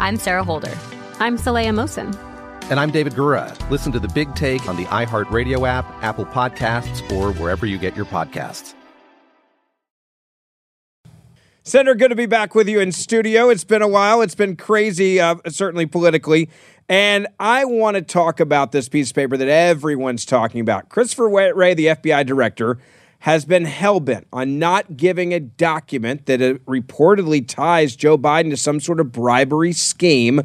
I'm Sarah Holder. I'm Saleha Mohsin. And I'm David Gura. Listen to the big take on the iHeartRadio app, Apple Podcasts, or wherever you get your podcasts. Senator, good to be back with you in studio. It's been a while. It's been crazy, uh, certainly politically. And I want to talk about this piece of paper that everyone's talking about. Christopher Wray, the FBI director, has been hellbent on not giving a document that uh, reportedly ties Joe Biden to some sort of bribery scheme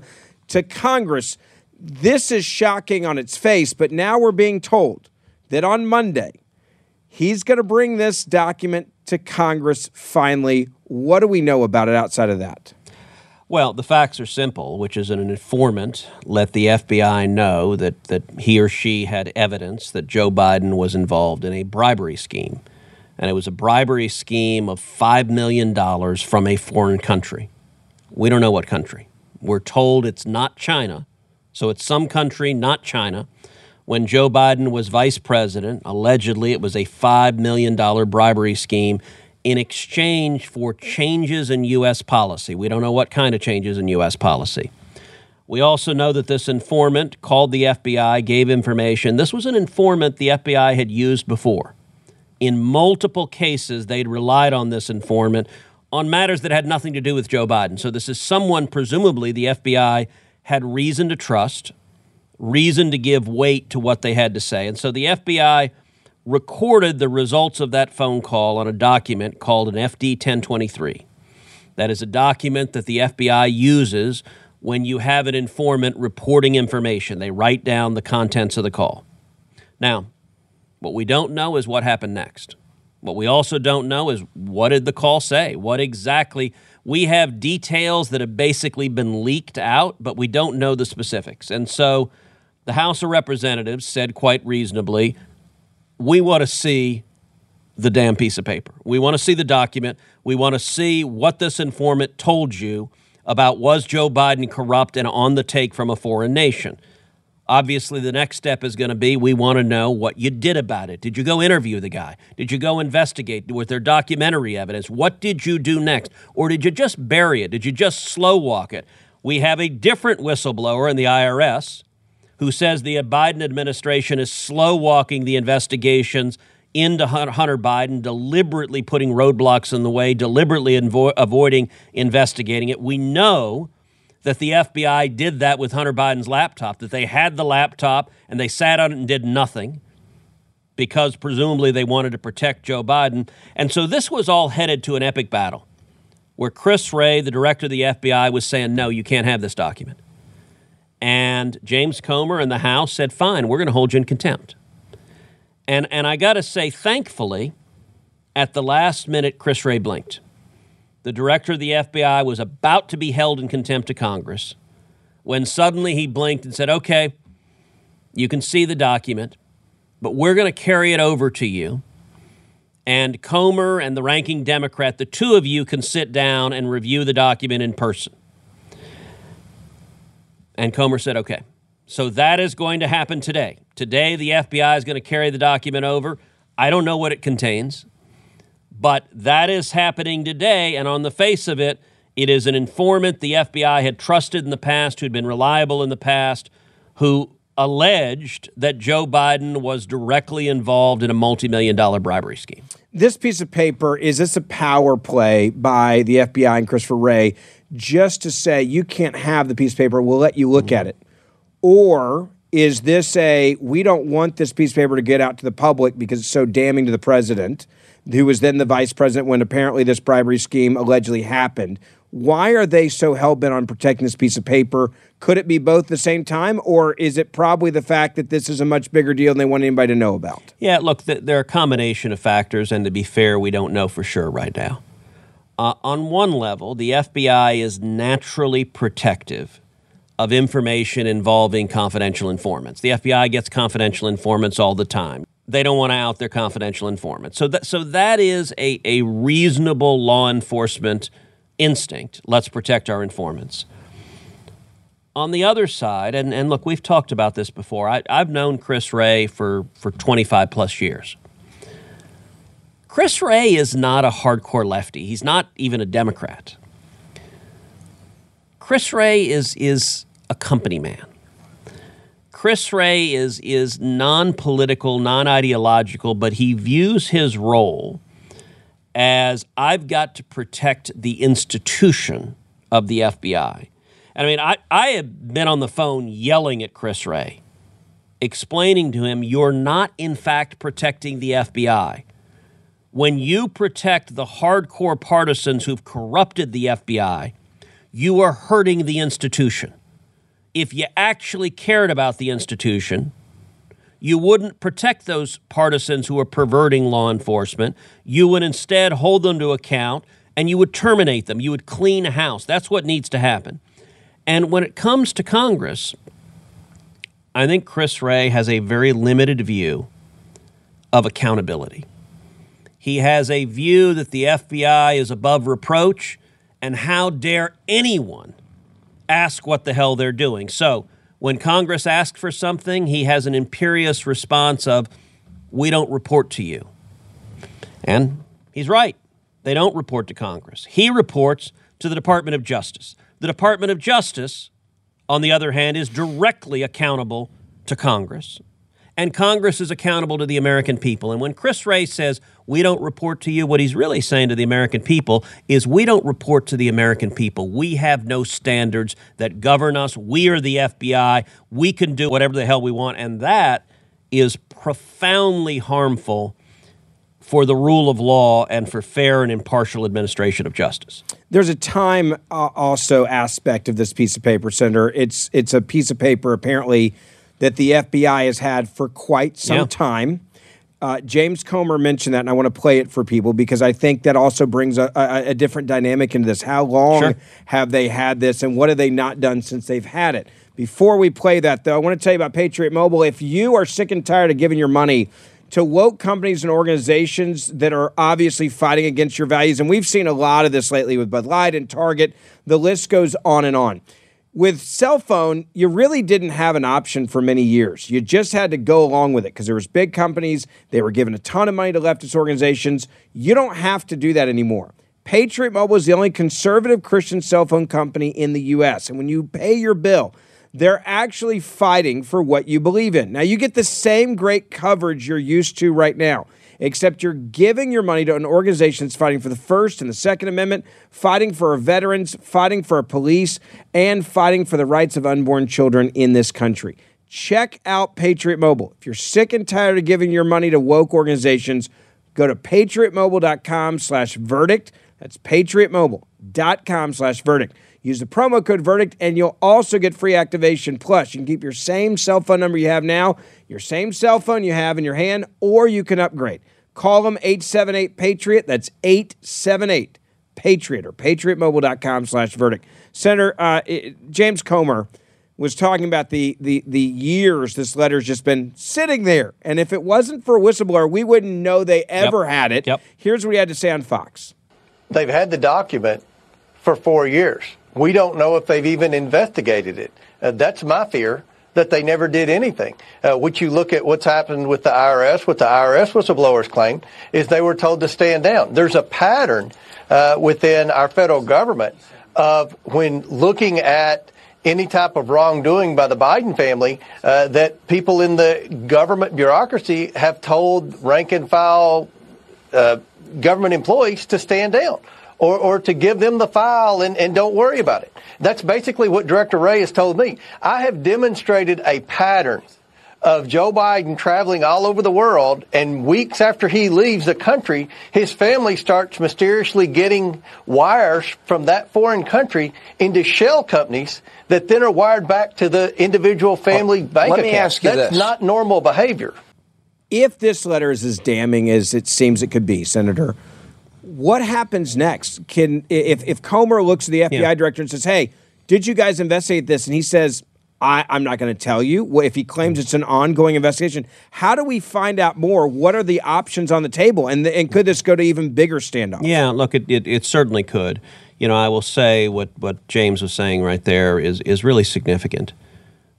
to Congress. This is shocking on its face, but now we're being told that on Monday, he's going to bring this document to Congress finally. What do we know about it outside of that? Well, the facts are simple, which is an informant let the FBI know that, that he or she had evidence that Joe Biden was involved in a bribery scheme. And it was a bribery scheme of $5 million from a foreign country. We don't know what country. We're told it's not China, so it's some country, not China. When Joe Biden was vice president, allegedly it was a $5 million bribery scheme in exchange for changes in U.S. policy. We don't know what kind of changes in U.S. policy. We also know that this informant called the FBI, gave information. This was an informant the FBI had used before. In multiple cases, they'd relied on this informant on matters that had nothing to do with Joe Biden. So this is someone, presumably, the FBI had reason to trust, reason to give weight to what they had to say. And so the FBI recorded the results of that phone call on a document called an FD 1023. That is a document that the FBI uses when you have an informant reporting information. They write down the contents of the call. Now, what we don't know is what happened next. What we also don't know is what did the call say? What exactly? We have details that have basically been leaked out, but we don't know the specifics. And so the House of Representatives said quite reasonably we want to see the damn piece of paper. We want to see the document. We want to see what this informant told you about was Joe Biden corrupt and on the take from a foreign nation. Obviously, the next step is going to be we want to know what you did about it. Did you go interview the guy? Did you go investigate? Was there documentary evidence? What did you do next? Or did you just bury it? Did you just slow walk it? We have a different whistleblower in the IRS who says the Biden administration is slow walking the investigations into Hunter Biden, deliberately putting roadblocks in the way, deliberately invo- avoiding investigating it. We know that the FBI did that with Hunter Biden's laptop, that they had the laptop and they sat on it and did nothing because presumably they wanted to protect Joe Biden. And so this was all headed to an epic battle where Chris Wray, the director of the FBI, was saying, no, you can't have this document. And James Comer and the House said, fine, we're going to hold you in contempt. And, and I got to say, thankfully, at the last minute, Chris Wray blinked. The director of the FBI was about to be held in contempt of Congress when suddenly he blinked and said, okay, you can see the document, but we're going to carry it over to you. And Comer and the ranking Democrat, the two of you can sit down and review the document in person. And Comer said, okay. So that is going to happen today. Today, the FBI is going to carry the document over. I don't know what it contains, but that is happening today. And on the face of it, it is an informant the FBI had trusted in the past, who'd been reliable in the past, who alleged that Joe Biden was directly involved in a multi million dollar bribery scheme. This piece of paper is this a power play by the FBI and Christopher Wray just to say you can't have the piece of paper. We'll let you look mm-hmm. at it. Or is this a we don't want this piece of paper to get out to the public because it's so damning to the president, who was then the vice president when apparently this bribery scheme allegedly happened? Why are they so hell bent on protecting this piece of paper? Could it be both at the same time, or is it probably the fact that this is a much bigger deal than they want anybody to know about? Yeah, look, th- there are a combination of factors, and to be fair, we don't know for sure right now. Uh, on one level, the FBI is naturally protective of information involving confidential informants. The FBI gets confidential informants all the time. They don't want to out their confidential informants. So that, so that is a, a reasonable law enforcement instinct. Let's protect our informants. On the other side, and, and look, we've talked about this before. I, I've known Chris Wray for, for 25 plus years. Chris Wray is not a hardcore lefty. He's not even a Democrat. Chris Wray is is a company man. Chris Wray is is non-political, non-ideological, but he views his role as I've got to protect the institution of the FBI. And I mean, I, I have been on the phone yelling at Chris Wray, explaining to him, you're not, in fact, protecting the FBI. When you protect the hardcore partisans who've corrupted the FBI, you are hurting the institution. If you actually cared about the institution, you wouldn't protect those partisans who are perverting law enforcement. You would instead hold them to account and you would terminate them. You would clean a house. That's what needs to happen. And when it comes to Congress, I think Chris Wray has a very limited view of accountability. He has a view that the FBI is above reproach and how dare anyone ask what the hell they're doing? So, when Congress asks for something, he has an imperious response of, We don't report to you. And he's right. They don't report to Congress. He reports to the Department of Justice. The Department of Justice, on the other hand, is directly accountable to Congress and Congress is accountable to the American people. And when Chris Wray says, we don't report to you, what he's really saying to the American people is, we don't report to the American people. We have no standards that govern us. We are the FBI. We can do whatever the hell we want. And that is profoundly harmful for the rule of law and for fair and impartial administration of justice. There's a time uh, also aspect of this piece of paper, Senator. It's it's a piece of paper apparently that the FBI has had for quite some yeah. time. Uh, James Comer mentioned that, and I want to play it for people because I think that also brings a, a, a different dynamic into this. How long sure. have they had this, and what have they not done since they've had it? Before we play that, though, I want to tell you about Patriot Mobile. If you are sick and tired of giving your money to woke companies and organizations that are obviously fighting against your values, and we've seen a lot of this lately with Bud Light and Target, the list goes on and on with cell phone, you really didn't have an option for many years. You just had to go along with it because there was big companies, they were giving a ton of money to leftist organizations. You don't have to do that anymore. Patriot Mobile is the only conservative Christian cell phone company in the US. And when you pay your bill, they're actually fighting for what you believe in. Now, you get the same great coverage you're used to right now except you're giving your money to an organization that's fighting for the First and the Second Amendment, fighting for our veterans, fighting for our police, and fighting for the rights of unborn children in this country. Check out Patriot Mobile. If you're sick and tired of giving your money to woke organizations, go to patriotmobile.com slash verdict. That's patriotmobile.com slash verdict. Use the promo code VERDICT and you'll also get free activation. Plus, you can keep your same cell phone number you have now, your same cell phone you have in your hand, or you can upgrade. Call them 878 Patriot. That's 878 Patriot or patriotmobile.com slash verdict. Senator uh, James Comer was talking about the, the, the years this letter's just been sitting there. And if it wasn't for a whistleblower, we wouldn't know they ever yep. had it. Yep. Here's what he had to say on Fox. They've had the document for four years. We don't know if they've even investigated it. Uh, that's my fear that they never did anything. Uh, which you look at what's happened with the IRS, what the IRS whistleblowers claim is they were told to stand down. There's a pattern uh, within our federal government of when looking at any type of wrongdoing by the Biden family uh, that people in the government bureaucracy have told rank and file uh, government employees to stand down. Or, or to give them the file and, and don't worry about it. That's basically what Director Wray has told me. I have demonstrated a pattern of Joe Biden traveling all over the world, and weeks after he leaves the country, his family starts mysteriously getting wires from that foreign country into shell companies that then are wired back to the individual family well, bank let account. Me ask you That's this. not normal behavior. If this letter is as damning as it seems it could be, Senator, what happens next? Can if if Comer looks at the FBI yeah. director and says, "Hey, did you guys investigate this?" and he says, I, am not going to tell you. If he claims it's an ongoing investigation, how do we find out more? What are the options on the table? And, and could this go to even bigger standoffs? Yeah, look, it, it, it, certainly could. You know, I will say what, what James was saying right there is, is really significant.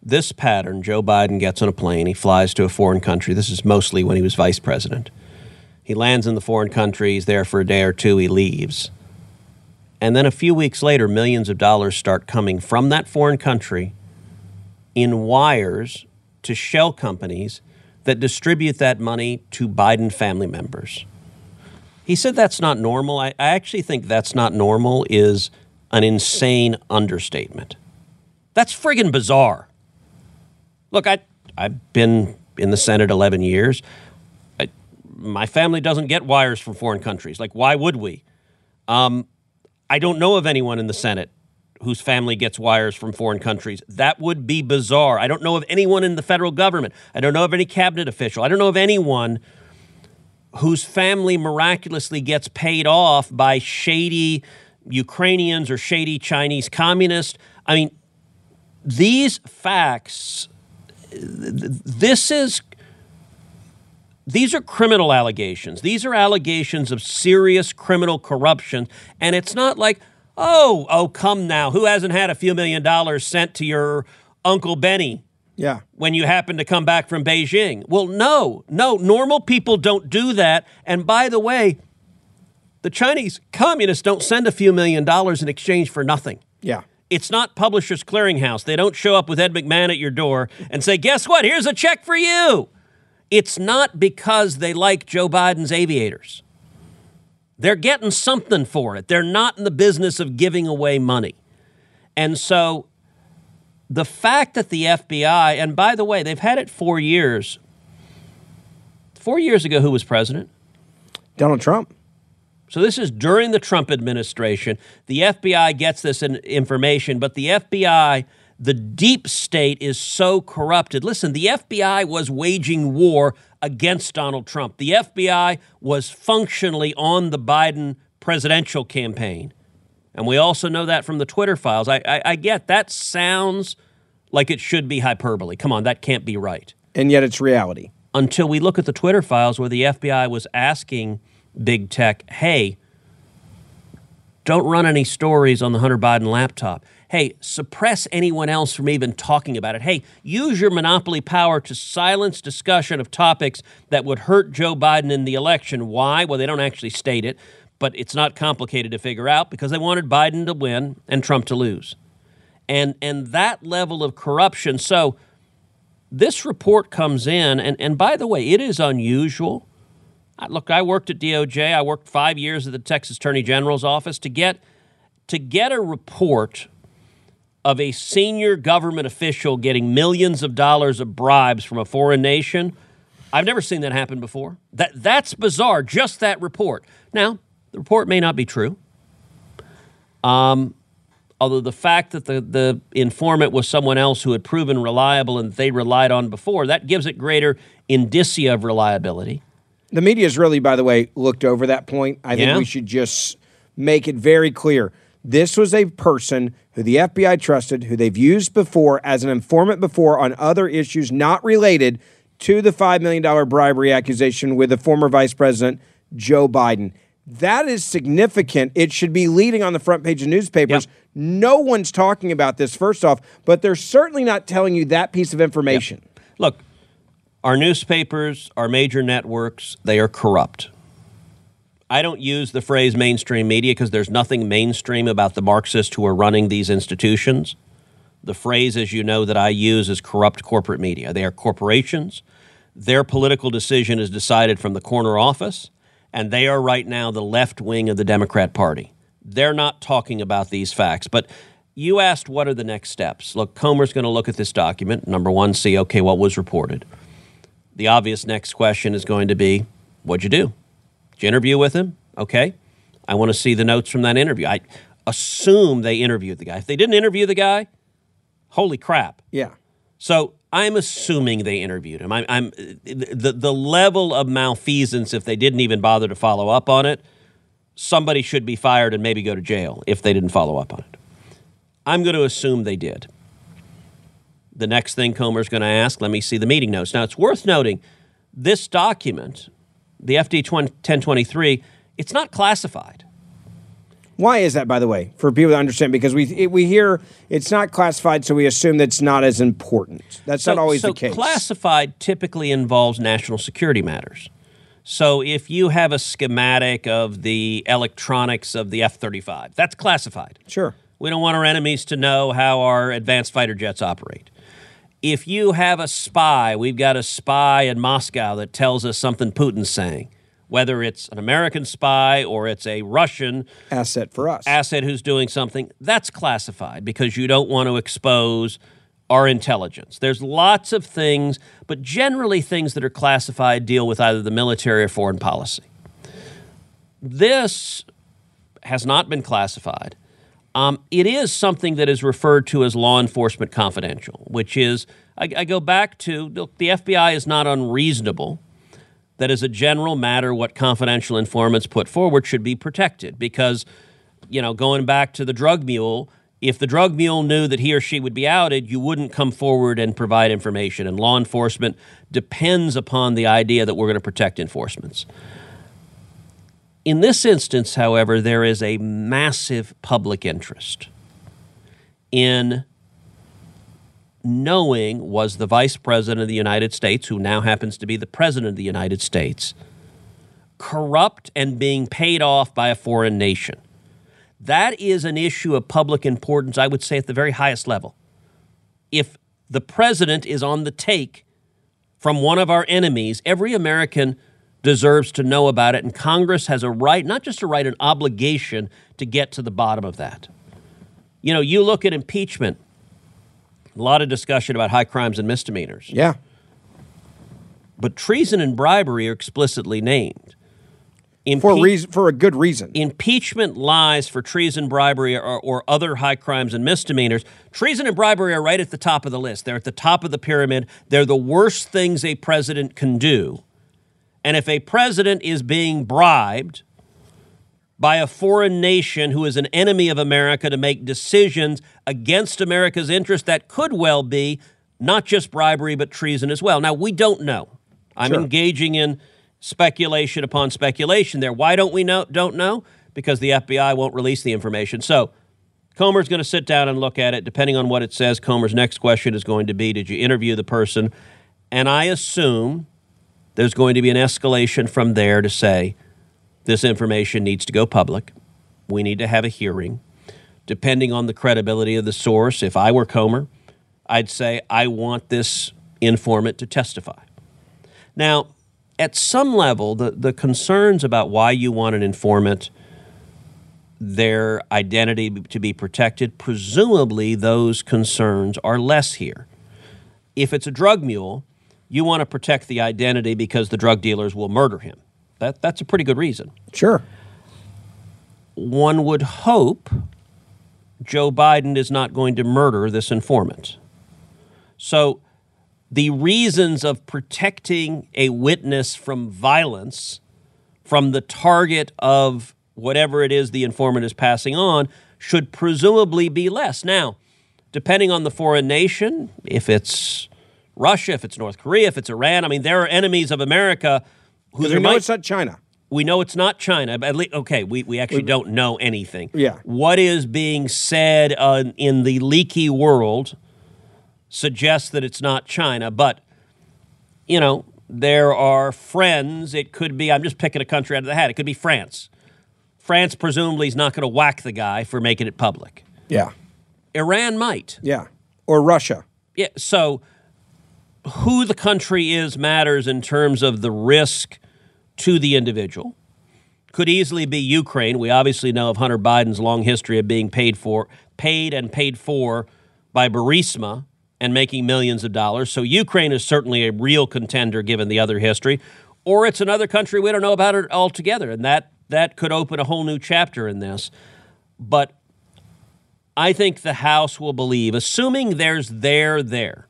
This pattern, Joe Biden gets on a plane, he flies to a foreign country. This is mostly when he was vice president. He lands in the foreign country, he's there for a day or two, he leaves. And then a few weeks later, millions of dollars start coming from that foreign country in wires to shell companies that distribute that money to Biden family members. He said that's not normal. I, I, actually think that's not normal is an insane understatement. That's friggin' bizarre. Look, I, I've been in the Senate 11 years. My family doesn't get wires from foreign countries. Like, why would we? Um, I don't know of anyone in the Senate whose family gets wires from foreign countries. That would be bizarre. I don't know of anyone in the federal government. I don't know of any cabinet official. I don't know of anyone whose family miraculously gets paid off by shady Ukrainians or shady Chinese communists. I mean, these facts, this is. These are criminal allegations. These are allegations of serious criminal corruption. And it's not like, Oh, oh, come now. Who hasn't had a few million dollars sent to your Uncle Benny? Yeah. When you happen to come back from Beijing. Well, no, no, normal people don't do that. And by the way, the Chinese communists don't send a few million dollars in exchange for nothing. Yeah. It's not Publishers Clearinghouse. They don't show up with Ed McMahon at your door and say, guess what? Here's a check for you. It's not because they like Joe Biden's aviators. They're getting something for it. They're not in the business of giving away money. And so the fact that the FBI, and by the way, they've had it four years. Four years ago, who was president? Donald Trump. So this is during the Trump administration. The FBI gets this information, but the FBI, the deep state, is so corrupted. Listen, the FBI was waging war against Donald Trump. The FBI was functionally on the Biden presidential campaign. And we also know that from the Twitter files. I, I, I, get that sounds like it should be hyperbole. Come on, that can't be right. And yet it's reality. Until we look at the Twitter files where the FBI was asking big tech, hey, don't run any stories on the Hunter Biden laptop hey, suppress anyone else from even talking about it. Hey, use your monopoly power to silence discussion of topics that would hurt Joe Biden in the election. Why? Well, they don't actually state it, but it's not complicated to figure out because they wanted Biden to win and Trump to lose. And and that level of corruption. So this report comes in, and, and by the way, it is unusual. Look, I worked at DOJ. I worked five years at the Texas Attorney General's office to get to get a report of a senior government official getting millions of dollars of bribes from a foreign nation. I've never seen that happen before. That that's bizarre. Just that report. Now, the report may not be true. Um, although the fact that the, the informant was someone else who had proven reliable and they relied on before, that gives it greater indicia of reliability. The media has really, by the way, looked over that point. I think we should just make it very clear. This was a person who the FBI trusted, who they've used before as an informant before on other issues not related to the $5 million bribery accusation with the former Vice President Joe Biden. That is significant. It should be leading on the front page of newspapers. Yep. No one's talking about this, first off, but they're certainly not telling you that piece of information. Yep. Look, our newspapers, our major networks, they are corrupt. I don't use the phrase mainstream media because there's nothing mainstream about the Marxists who are running these institutions. The phrase, as you know, that I use is corrupt corporate media. They are corporations. Their political decision is decided from the corner office, and they are right now the left wing of the Democrat Party. They're not talking about these facts. But you asked what are the next steps. Look, Comer's going to look at this document. Number one, see, okay, what was reported. The obvious next question is going to be, what'd you do? Did you interview with him? Okay. I want to see the notes from that interview. I assume they interviewed the guy. If they didn't interview the guy, holy crap. Yeah. So I'm assuming they interviewed him. I'm, I'm the the level of malfeasance if they didn't even bother to follow up on it. Somebody should be fired and maybe go to jail if they didn't follow up on it. I'm going to assume they did. The next thing Comer's going to ask, let me see the meeting notes. Now it's worth noting this document, the FD 1023, it's not classified. Why is that, by the way, for people to understand? Because we it, we hear it's not classified, so we assume that's not as important. That's So- not always so the case. Classified typically involves national security matters. So if you have a schematic of the electronics of the F 35, that's classified. sure. We don't want our enemies to know how our advanced fighter jets operate. If you have a spy, we've got a spy in Moscow that tells us something Putin's saying, whether it's an American spy or it's a Russian Asset for us. asset who's doing something, that's classified because you don't want to expose our intelligence. There's lots of things, but generally things that are classified deal with either the military or foreign policy. This has not been classified. Um, it is something that is referred to as law enforcement confidential, which is, I, I go back to look, the FBI is not unreasonable that as a general matter, what confidential informants put forward should be protected because, you know, going back to the drug mule, if the drug mule knew that he or she would be outed, you wouldn't come forward and provide information. And law enforcement depends upon the idea that we're going to protect enforcements. In this instance, however, there is a massive public interest in knowing was the vice president of the United States, who now happens to be the president of the United States, corrupt and being paid off by a foreign nation. That is an issue of public importance, I would say, at the very highest level. If the president is on the take from one of our enemies, every American deserves to know about it, and Congress has a right, not just a right, an obligation to get to the bottom of that. You know, you look at impeachment, a lot of discussion about high crimes and misdemeanors, yeah. but treason and bribery are explicitly named. For a reason, for a good reason. impeachment lies for treason, bribery, or, or other high crimes and misdemeanors. Treason and bribery are right at the top of the list. They're at the top of the pyramid. They're the worst things a president can do. And if a president is being bribed by a foreign nation who is an enemy of America to make decisions against America's interest, that could well be not just bribery, but treason as well. Now, we don't know. I'm engaging in speculation upon speculation there. Why don't we know? Don't know? Because the FBI won't release the information. So Comer's going to sit down and look at it. Depending on what it says, Comer's next question is going to be Did you interview the person? And I assume there's going to be an escalation from there to say this information needs to go public. We need to have a hearing. Depending on the credibility of the source, if I were Comer, I'd say I want this informant to testify. Now, at some level, the, the concerns about why you want an informant, their identity to be protected, presumably those concerns are less here. If it's a drug mule, you want to protect the identity because the drug dealers will murder him. That, that's a pretty good reason. Sure. One would hope Joe Biden is not going to murder this informant. So, the reasons of protecting a witness from violence from the target of whatever it is the informant is passing on should presumably be less. Now, depending on the foreign nation, if it's Russia, if it's North Korea, if it's Iran, I mean, there are enemies of America who there we know might- it's not China. we know it's not China. But at least, okay, we, we actually don't know anything. Yeah. What is being said uh, in the leaky world suggests that it's not China. But, you know, there are friends. It could be, I'm just picking a country out of the hat. It could be France. France presumably is not going to whack the guy for making it public. Yeah. Iran might. Yeah. Or Russia. Yeah, so who the country is matters in terms of the risk to the individual. could easily be Ukraine. We obviously know of Hunter Biden's long history of being paid for, paid and paid for by Burisma and making millions of dollars. So Ukraine is certainly a real contender given the other history. Or it's another country we don't know about it altogether, and that that could open a whole new chapter in this. But I think the House will believe, assuming there's there there.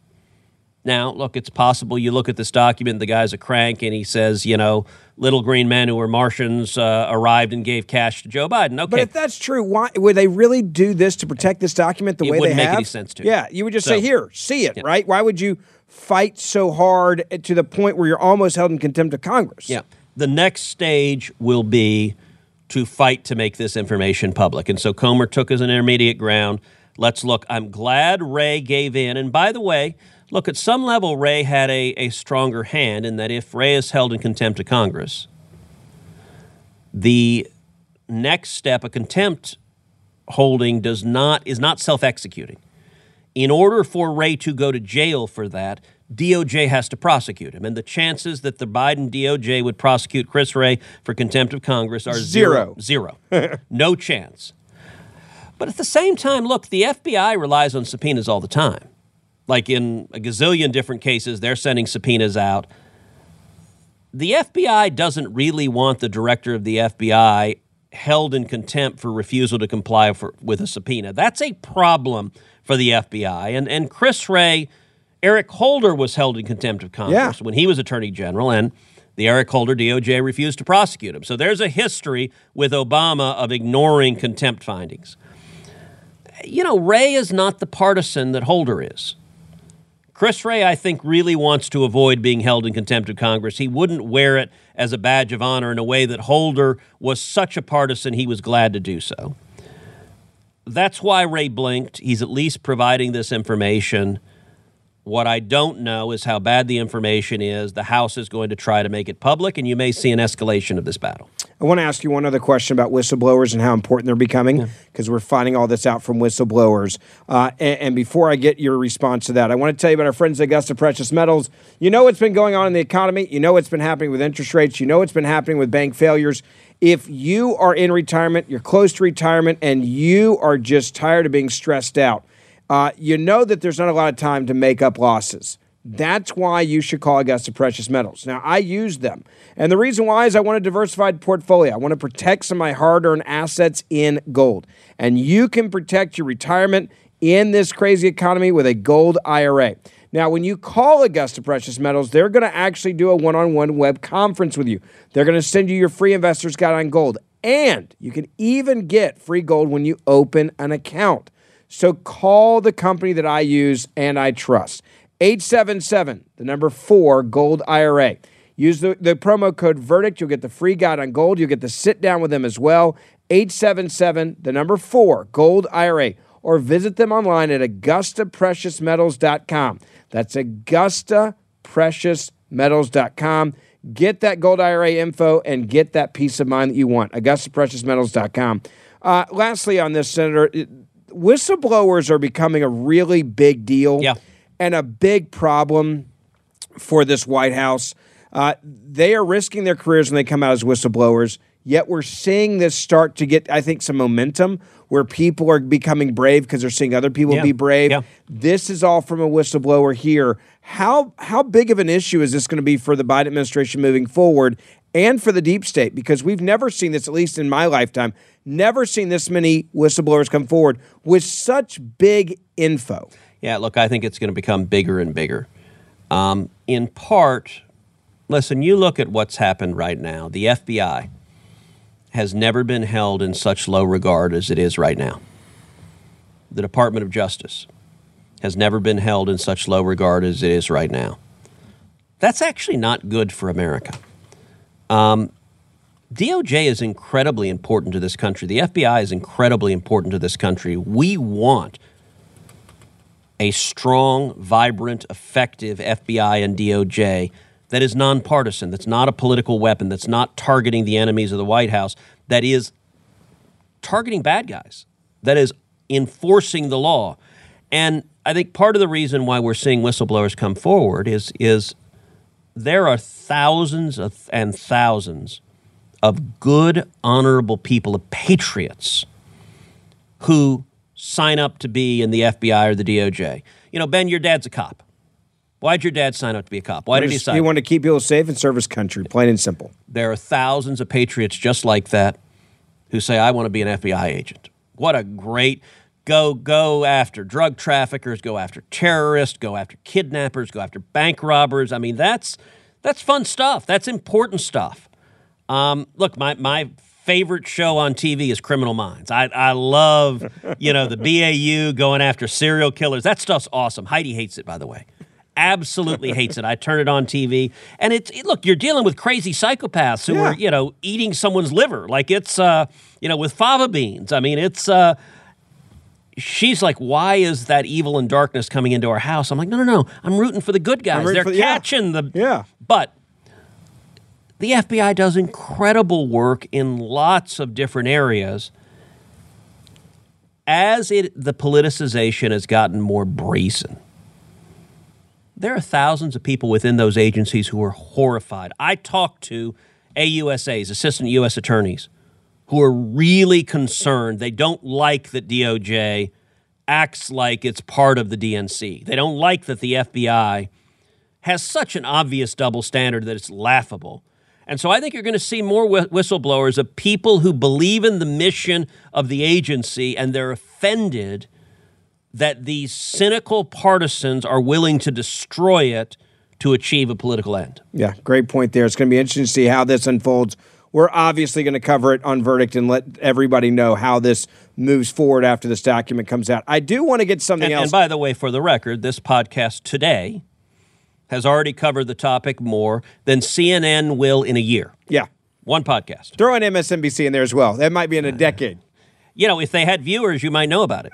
Now, look, it's possible you look at this document, the guy's a crank, and he says, you know, little green men who were Martians uh, arrived and gave cash to Joe Biden. Okay. But if that's true, why would they really do this to protect this document the It way wouldn't they make have? any sense to. Yeah, you would just So- say, "Here, see it," Yeah. right? Why would you fight so hard to the point where you're almost held in contempt of Congress? Yeah. The next stage will be to fight to make this information public. And so Comer took as an intermediate ground. Let's look. I'm glad Wray gave in. And by the way, look, at some level, Wray had a, a stronger hand in that if Wray is held in contempt of Congress, the next step, a contempt holding, does not is not self-executing. In order for Wray to go to jail for that, DOJ has to prosecute him. And the chances that the Biden DOJ would prosecute Chris Wray for contempt of Congress are zero. Zero. no chance. But at the same time, look, the FBI relies on subpoenas all the time. Like in a gazillion different cases, they're sending subpoenas out. The FBI doesn't really want the director of the FBI held in contempt for refusal to comply for, with a subpoena. That's a problem for the FBI. And, and Chris Wray, Eric Holder was held in contempt of Congress Yeah. when he was Attorney General, and the Eric Holder DOJ refused to prosecute him. So there's a history with Obama of ignoring contempt findings. You know, Wray is not the partisan that Holder is. Chris Wray, I think, really wants to avoid being held in contempt of Congress. He wouldn't wear it as a badge of honor in a way that Holder was such a partisan he was glad to do so. That's why Wray blinked. He's at least providing this information. What I don't know is how bad the information is. The House is going to try to make it public, and you may see an escalation of this battle. I want to ask you one other question about whistleblowers and how important they're becoming because we're finding all this out from whistleblowers. Uh, and, and before I get your response to that, I want to tell you about our friends at Augusta Precious Metals. You know what's been going on in the economy. You know what's been happening with interest rates. You know what's been happening with bank failures. If you are in retirement, you're close to retirement, and you are just tired of being stressed out, uh, you know that there's not a lot of time to make up losses. That's why you should call Augusta Precious Metals. Now, I use them. And the reason why is I want a diversified portfolio. I want to protect some of my hard earned assets in gold. And you can protect your retirement in this crazy economy with a gold IRA. Now, when you call Augusta Precious Metals, they're going to actually do a one on one web conference with you. They're going to send you your free investor's guide on gold. And you can even get free gold when you open an account. So call the company that I use and I trust. 877, the number four, Gold IRA. Use the, the promo code VERDICT. You'll get the free guide on gold. You'll get to sit down with them as well. 877, the number four, Gold IRA. Or visit them online at AugustaPreciousMetals.com. That's AugustaPreciousMetals.com. Get that Gold IRA info and get that peace of mind that you want. AugustaPreciousMetals.com. Uh, lastly, on this, Senator, whistleblowers are becoming a really big deal Yeah. and a big problem for this White House. Uh, they are risking their careers when they come out as whistleblowers. Yet we're seeing this start to get, I think, some momentum where people are becoming brave because they're seeing other people Yeah. be brave. Yeah. This is all from a whistleblower here. How how big of an issue is this going to be for the Biden administration moving forward and for the deep state? Because we've never seen this, at least in my lifetime, never seen this many whistleblowers come forward with such big info. Yeah, look, I think it's going to become bigger and bigger. Um, in part, listen, you look at what's happened right now. The FBI has never been held in such low regard as it is right now. The Department of Justice has never been held in such low regard as it is right now. That's actually not good for America. Um, DOJ is incredibly important to this country. The FBI is incredibly important to this country. We want a strong, vibrant, effective FBI and DOJ that is nonpartisan, that's not a political weapon, that's not targeting the enemies of the White House, that is targeting bad guys, that is enforcing the law. And I think part of the reason why we're seeing whistleblowers come forward is, is there are thousands of, and thousands of good, honorable people, of patriots who sign up to be in the FBI or the DOJ. You know, Ben, your dad's a cop. Why'd your dad sign up to be a cop? Why did he sign? He wanted to keep people safe and serve his country, plain and simple. There are thousands of patriots just like that who say, I want to be an FBI agent. What a great go go after drug traffickers, go after terrorists, go after kidnappers, go after bank robbers. I mean, that's that's fun stuff. That's important stuff. Um, look, my my favorite show on TV is Criminal Minds. I, I love, you know, the BAU going after serial killers. That stuff's awesome. Heidi hates it, by the way absolutely hates it. I turn it on TV, and it's it, look, you're dealing with crazy psychopaths who yeah. are you know eating someone's liver like it's uh, you know with fava beans. I mean, it's. Uh, she's like, "Why is that evil and darkness coming into our house?" I'm like, "No, no, no. I'm rooting for the good guys. They're the, catching yeah. the yeah." But the FBI does incredible work in lots of different areas. As it the politicization has gotten more brazen, there are thousands of people within those agencies who are horrified. I talk to AUSAs, assistant U.S. attorneys, who are really concerned. They don't like that DOJ acts like it's part of the DNC. They don't like that the FBI has such an obvious double standard that it's laughable. And so I think you're going to see more whistleblowers of people who believe in the mission of the agency and they're offended that these cynical partisans are willing to destroy it to achieve a political end. Yeah, great point there. It's going to be interesting to see how this unfolds. We're obviously going to cover it on verdict and let everybody know how this moves forward after this document comes out. I do want to get something and, else. And by the way, for the record, this podcast today has already covered the topic more than CNN will in a year. Yeah. One podcast. Throw an MSNBC in there as well. That might be in a uh, decade. You know, if they had viewers, you might know about it.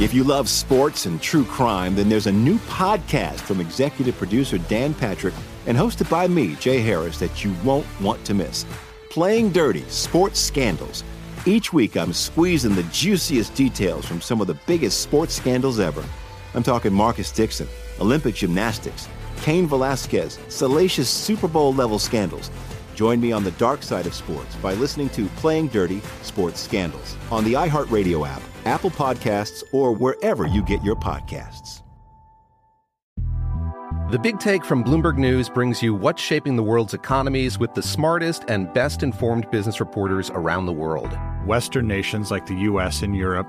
If you love sports and true crime, then there's a new podcast from executive producer Dan Patrick and hosted by me, Jay Harris, that you won't want to miss. Playing Dirty Sports Scandals. Each week, I'm squeezing the juiciest details from some of the biggest sports scandals ever. I'm talking Marcus Dixon, Olympic gymnastics, Cain Velasquez, salacious Super Bowl level scandals. Join me on the dark side of sports by listening to Playing Dirty Sports Scandals on the iHeartRadio app Apple Podcasts, or wherever you get your podcasts. The Big Take from Bloomberg News brings you what's shaping the world's economies with the smartest and best informed business reporters around the world. Western nations like the U.S. and Europe.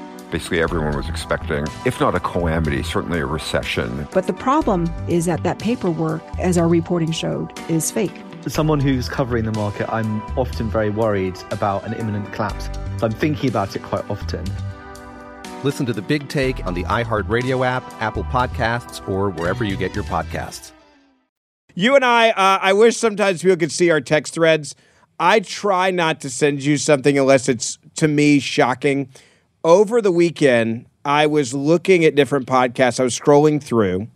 Basically, everyone was expecting, if not a calamity, certainly a recession. But the problem is that that paperwork, as our reporting showed, is fake. As someone who's covering the market, I'm often very worried about an imminent collapse. So I'm thinking about it quite often. Listen to the big take on the iHeartRadio app, Apple Podcasts, or wherever you get your podcasts. You and I, uh, I wish sometimes people could see our text threads. I try not to send you something unless it's to me shocking. Over the weekend, I was looking at different podcasts. I was scrolling through,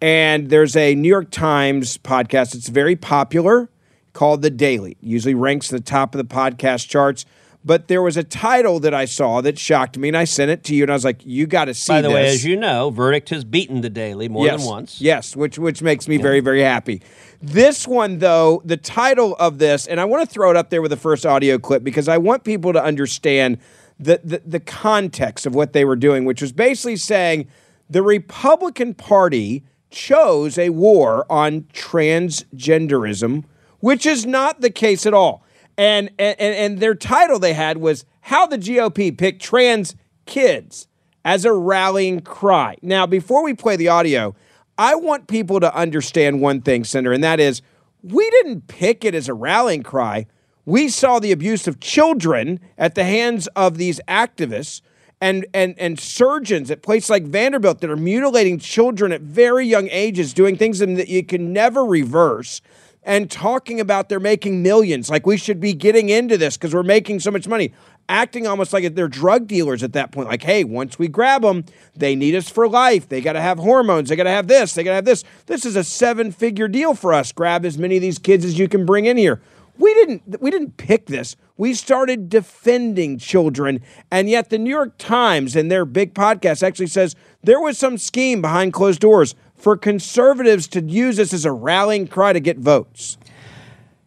and there's a New York Times podcast. It's very popular called The Daily. It usually ranks the top of the podcast charts. But there was a title that I saw that shocked me, and I sent it to you, and I was like, "You got to see." By the this. way, as you know, Verdict has beaten the Daily more yes. than once. Yes, which which makes me yeah. very very happy. This one though, the title of this, and I want to throw it up there with the first audio clip because I want people to understand the, the, the context of what they were doing, which was basically saying the Republican Party chose a war on transgenderism, which is not the case at all. And, and, and their title they had was How the GOP Picked Trans Kids as a Rallying Cry. Now, before we play the audio, I want people to understand one thing, Senator, and that is we didn't pick it as a rallying cry. We saw the abuse of children at the hands of these activists and, and, and surgeons at places like Vanderbilt that are mutilating children at very young ages, doing things that you can never reverse. and talking about they're making millions. Like we should be getting into this because we're making so much money. Acting almost like they're drug dealers at that point. Like, hey, once we grab them, they need us for life. They got to have hormones. They got to have this. They got to have this. This is a seven figure deal for us. Grab as many of these kids as you can bring in here. We didn't we didn't pick this. We started defending children, and yet the New York Times in their big podcast actually says there was some scheme behind closed doors for conservatives to use this as a rallying cry to get votes.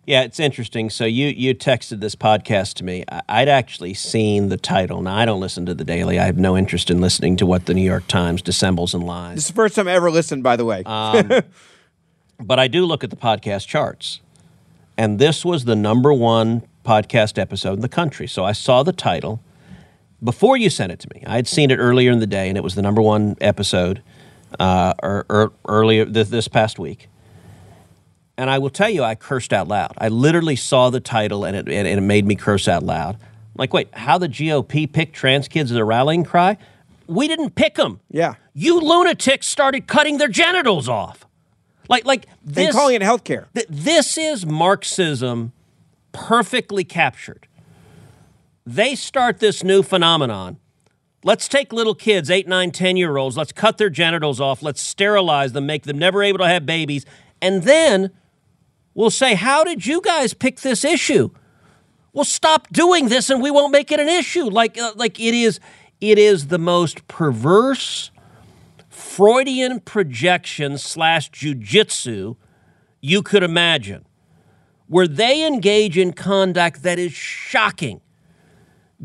Yeah, it's interesting. So you you texted this podcast to me. I'd actually seen the title. Now I don't listen to the Daily. I have no interest in listening to what the New York Times dissembles and lies. This is the first time I ever listened, by the way. Um, but I do look at the podcast charts, and this was the number one podcast episode in the country. So I saw the title before you sent it to me. I had seen it earlier in the day, and it was the number one episode uh, or, or earlier this, this past week. And I will tell you, I cursed out loud. I literally saw the title and it, and it made me curse out loud. Like, wait, how the GOP picked trans kids as a rallying cry? We didn't pick them. Yeah. You lunatics started cutting their genitals off. Like, like this. and calling it healthcare. Th- this is Marxism perfectly captured. They start this new phenomenon. Let's take little kids, eight, nine, 10 year olds, let's cut their genitals off, let's sterilize them, make them never able to have babies, and then we'll say, How did you guys pick this issue? Well, stop doing this and we won't make it an issue. Like, uh, like it is, it is the most perverse Freudian projection slash jujitsu you could imagine, where they engage in conduct that is shocking.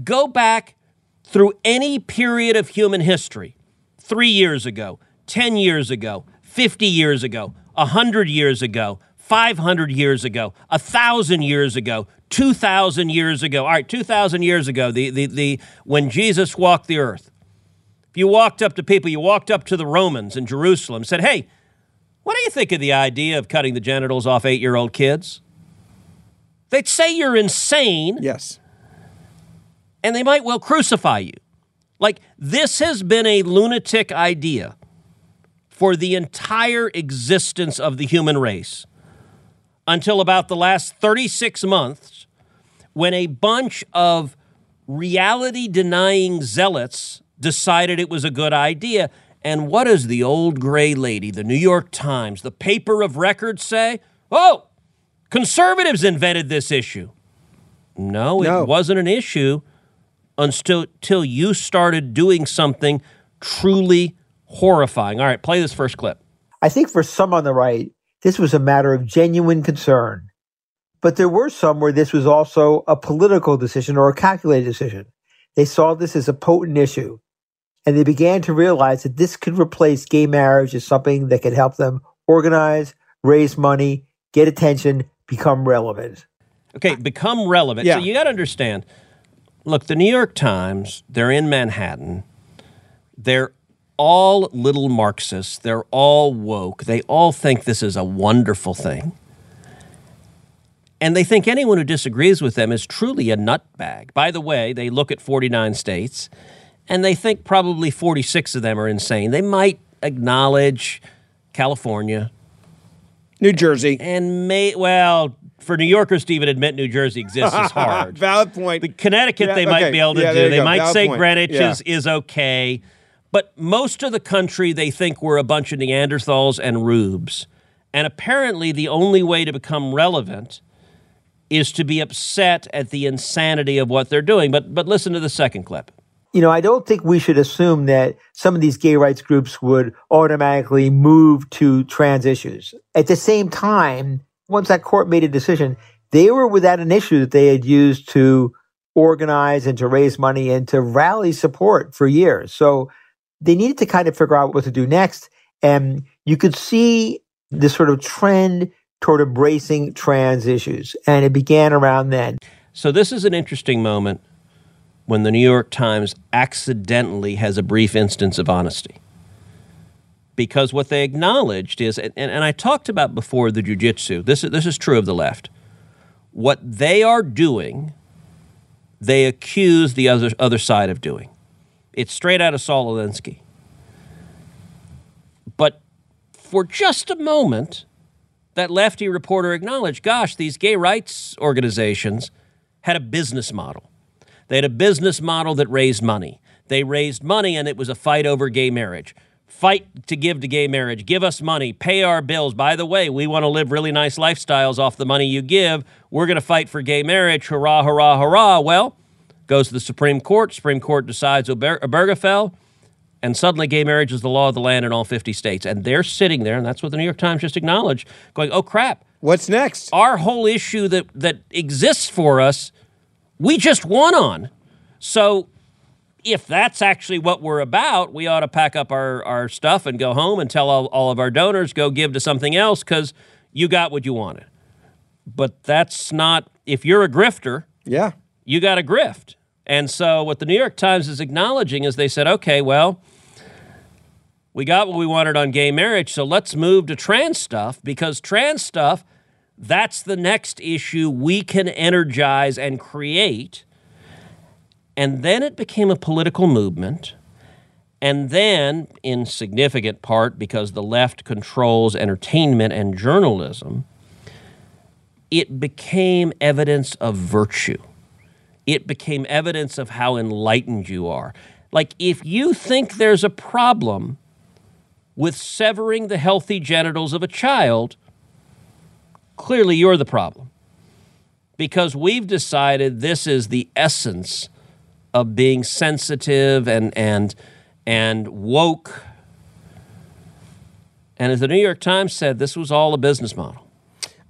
Go back through any period of human history, three years ago, 10 years ago, 50 years ago, 100 years ago, 500 years ago, 1,000 years ago, 2,000 years ago. All right, 2,000 years ago, the, the, the, when Jesus walked the earth. If you walked up to people, you walked up to the Romans in Jerusalem, said, Hey, what do you think of the idea of cutting the genitals off eight year old kids? They'd say you're insane. Yes. And they might well crucify you. Like, this has been a lunatic idea for the entire existence of the human race until about the last 36 months when a bunch of reality denying zealots decided it was a good idea. And what does the old gray lady, the New York Times, the paper of record say? Oh, conservatives invented this issue. No, it wasn't an issue until, until you started doing something truly horrifying. All right, play this first clip. I think for some on the right, this was a matter of genuine concern. But there were some where this was also a political decision or a calculated decision. They saw this as a potent issue. And they began to realize that this could replace gay marriage as something that could help them organize, raise money, get attention, become relevant. Okay, become relevant. Yeah. So you got to understand. Look, the New York Times, they're in Manhattan. They're all little Marxists. They're all woke. They all think this is a wonderful thing. And they think anyone who disagrees with them is truly a nutbag. By the way, they look at 49 states and they think probably 46 of them are insane. They might acknowledge California, New Jersey. and may well for New Yorkers to even admit New Jersey exists is hard. Valid point. The Connecticut Yeah, they might be able to Yeah, do. They go. might Valid say point. Greenwich Yeah. is, is okay. But most of the country they think we're a bunch of Neanderthals and rubes. And apparently the only way to become relevant is to be upset at the insanity of what they're doing. But but listen to the second clip. You know, I don't think we should assume that some of these gay rights groups would automatically move to trans issues. At the same time, once that court made a decision, they were without an issue that they had used to organize and to raise money and to rally support for years. So they needed to kind of figure out what to do next. And you could see this sort of trend toward embracing trans issues. And it began around then. So this is an interesting moment when the New York Times accidentally has a brief instance of honesty. Because what they acknowledged is, and, and I talked about before the jujitsu, this is, this is true of the left. What they are doing, they accuse the other, other side of doing. It's straight out of Saul Alinsky. But for just a moment, that lefty reporter acknowledged gosh, these gay rights organizations had a business model. They had a business model that raised money. They raised money and it was a fight over gay marriage. Fight to give to gay marriage. Give us money. Pay our bills. By the way, we want to live really nice lifestyles off the money you give. We're going to fight for gay marriage. Hurrah, hurrah, hurrah. Well, goes to the Supreme Court. Supreme Court decides Ober- Obergefell, and suddenly gay marriage is the law of the land in all 50 states. And they're sitting there, and that's what the New York Times just acknowledged, going, oh crap. What's next? Our whole issue that, that exists for us, we just won on. So if that's actually what we're about, we ought to pack up our, our stuff and go home and tell all, all of our donors, go give to something else because you got what you wanted. But that's not, if you're a grifter, yeah, you got a grift. And so, what the New York Times is acknowledging is they said, okay, well, we got what we wanted on gay marriage, so let's move to trans stuff because trans stuff, that's the next issue we can energize and create. And then it became a political movement. And then, in significant part, because the left controls entertainment and journalism, it became evidence of virtue it became evidence of how enlightened you are. Like, if you think there's a problem with severing the healthy genitals of a child, clearly you're the problem. Because we've decided this is the essence of being sensitive and, and, and woke. And as the New York Times said, this was all a business model.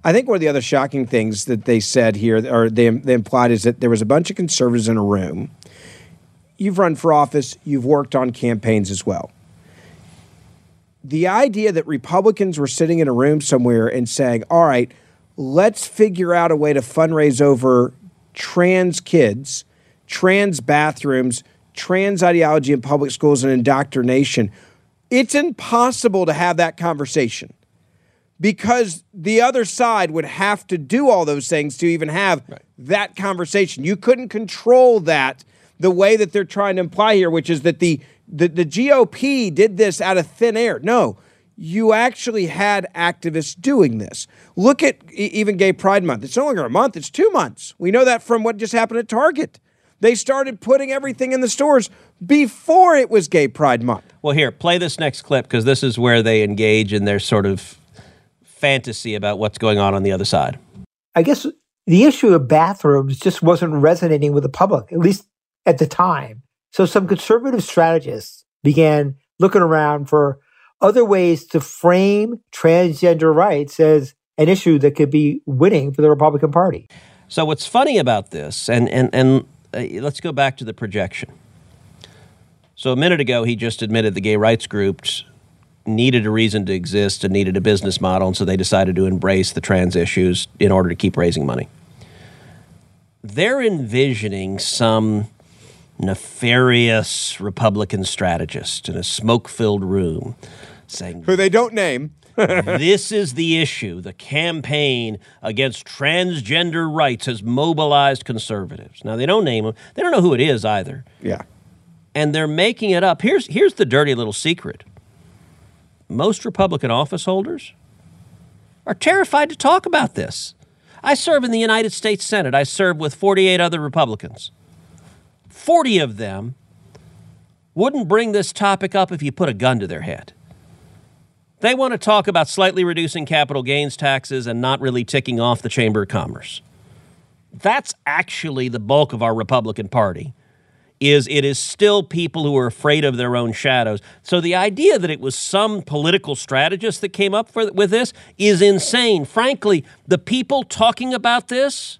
I think one of the other shocking things that they said here, or they, they implied, is that there was a bunch of conservatives in a room. You've run for office, you've worked on campaigns as well. The idea that Republicans were sitting in a room somewhere and saying, all right, let's figure out a way to fundraise over trans kids, trans bathrooms, trans ideology in public schools, and indoctrination. It's impossible to have that conversation because the other side would have to do all those things to even have right. that conversation. You couldn't control that the way that they're trying to imply here, which is that the, the, the GOP did this out of thin air. No, you actually had activists doing this. Look at even Gay Pride Month. It's no longer a month, it's two months. We know that from what just happened at Target. They started putting everything in the stores before it was Gay Pride Month. Well, here, play this next clip because this is where they engage in their sort of fantasy about what's going on on the other side. I guess the issue of bathrooms just wasn't resonating with the public, at least at the time. So some conservative strategists began looking around for other ways to frame transgender rights as an issue that could be winning for the Republican Party. So what's funny about this, and and and uh, let's go back to the projection. So a minute ago, he just admitted the gay rights groups needed a reason to exist and needed a business model, and so they decided to embrace the trans issues in order to keep raising money. They're envisioning some nefarious Republican strategist in a smoke filled room saying, Who they don't name. this is the issue. The campaign against transgender rights has mobilized conservatives. Now, they don't name them, they don't know who it is either. Yeah. And they're making it up. Here's, here's the dirty little secret most Republican office holders are terrified to talk about this. I serve in the United States Senate. I serve with 48 other Republicans. 40 of them wouldn't bring this topic up if you put a gun to their head. They want to talk about slightly reducing capital gains taxes and not really ticking off the Chamber of Commerce. That's actually the bulk of our Republican Party is it is still people who are afraid of their own shadows. So the idea that it was some political strategist that came up for, with this is insane. Frankly, the people talking about this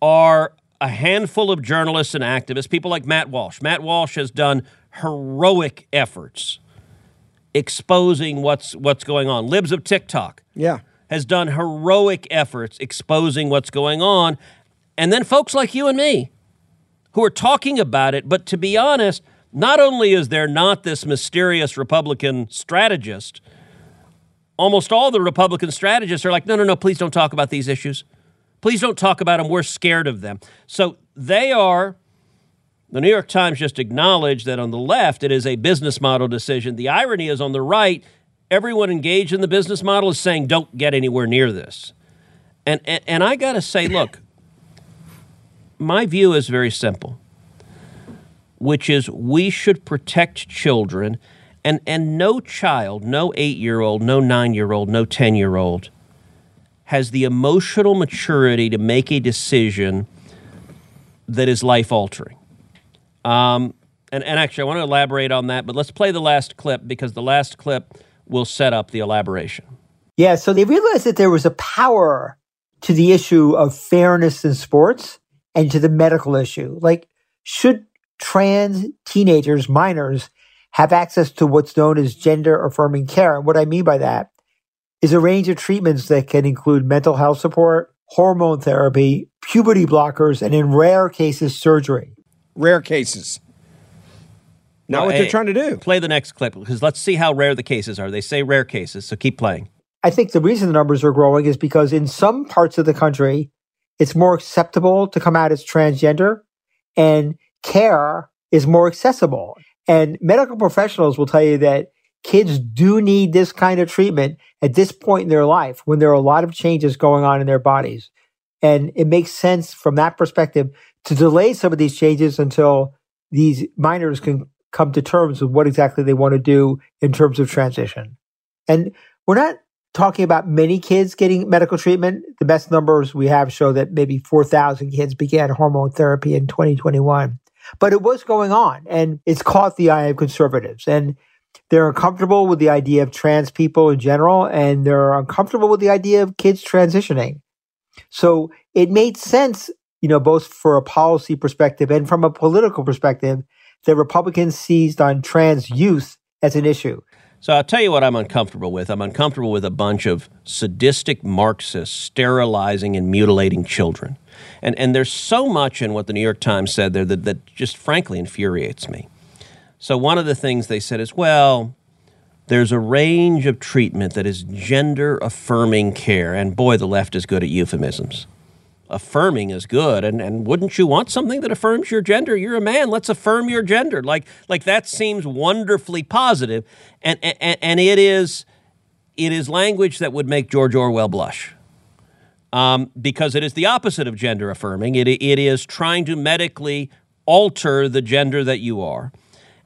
are a handful of journalists and activists, people like Matt Walsh. Matt Walsh has done heroic efforts exposing what's what's going on. Libs of TikTok. Yeah. Has done heroic efforts exposing what's going on. And then folks like you and me who are talking about it. But to be honest, not only is there not this mysterious Republican strategist, almost all the Republican strategists are like, no, no, no, please don't talk about these issues. Please don't talk about them. We're scared of them. So they are. The New York Times just acknowledged that on the left, it is a business model decision. The irony is on the right, everyone engaged in the business model is saying, don't get anywhere near this. And, and, and I got to say, look, my view is very simple, which is we should protect children, and, and no child, no eight year old, no nine year old, no 10 year old has the emotional maturity to make a decision that is life altering. Um, and, and actually, I want to elaborate on that, but let's play the last clip because the last clip will set up the elaboration. Yeah, so they realized that there was a power to the issue of fairness in sports and to the medical issue. Like, should trans teenagers, minors, have access to what's known as gender affirming care? And what I mean by that is a range of treatments that can include mental health support, hormone therapy, puberty blockers, and in rare cases, surgery. Rare cases. Not what hey, they're trying to do. Play the next clip because let's see how rare the cases are. They say rare cases, so keep playing. I think the reason the numbers are growing is because in some parts of the country, it's more acceptable to come out as transgender and care is more accessible. And medical professionals will tell you that kids do need this kind of treatment at this point in their life when there are a lot of changes going on in their bodies. And it makes sense from that perspective to delay some of these changes until these minors can come to terms with what exactly they want to do in terms of transition. And we're not talking about many kids getting medical treatment. The best numbers we have show that maybe 4,000 kids began hormone therapy in 2021. But it was going on and it's caught the eye of conservatives. And they're uncomfortable with the idea of trans people in general, and they're uncomfortable with the idea of kids transitioning. So it made sense, you know, both for a policy perspective and from a political perspective, that Republicans seized on trans youth as an issue. So I'll tell you what I'm uncomfortable with. I'm uncomfortable with a bunch of sadistic Marxists sterilizing and mutilating children. And, and there's so much in what the New York Times said there that, that just frankly infuriates me. So one of the things they said is, well, there's a range of treatment that is gender affirming care. And boy, the left is good at euphemisms. Affirming is good and, and wouldn't you want something that affirms your gender? You're a man let's affirm your gender. Like like that seems wonderfully positive and and, and it is it is language that would make george orwell blush. Um, because it is the opposite of gender affirming it, it is trying to medically alter the gender that you are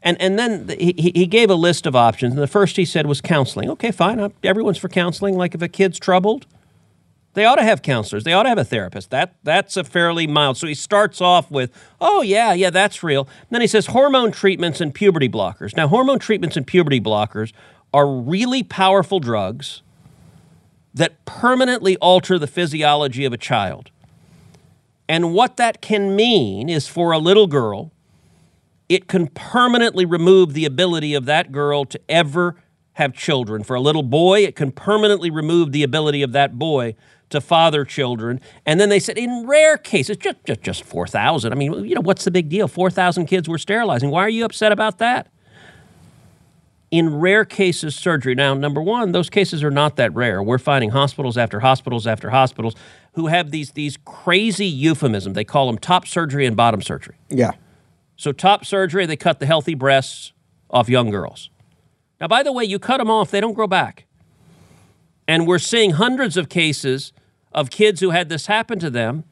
and and then he, he gave a list of options and the first he said was counseling okay fine everyone's for counseling like if a kid's troubled they ought to have counselors. They ought to have a therapist. That that's a fairly mild. So he starts off with, "Oh yeah, yeah, that's real." And then he says hormone treatments and puberty blockers. Now, hormone treatments and puberty blockers are really powerful drugs that permanently alter the physiology of a child. And what that can mean is for a little girl, it can permanently remove the ability of that girl to ever have children. For a little boy, it can permanently remove the ability of that boy to father children. And then they said, in rare cases, just, just, just 4,000. I mean, you know, what's the big deal? 4,000 kids were sterilizing. Why are you upset about that? In rare cases, surgery. Now, number one, those cases are not that rare. We're finding hospitals after hospitals after hospitals who have these, these crazy euphemisms. They call them top surgery and bottom surgery. Yeah. So, top surgery, they cut the healthy breasts off young girls. Now, by the way, you cut them off, they don't grow back. And we're seeing hundreds of cases of kids who had this happen to them,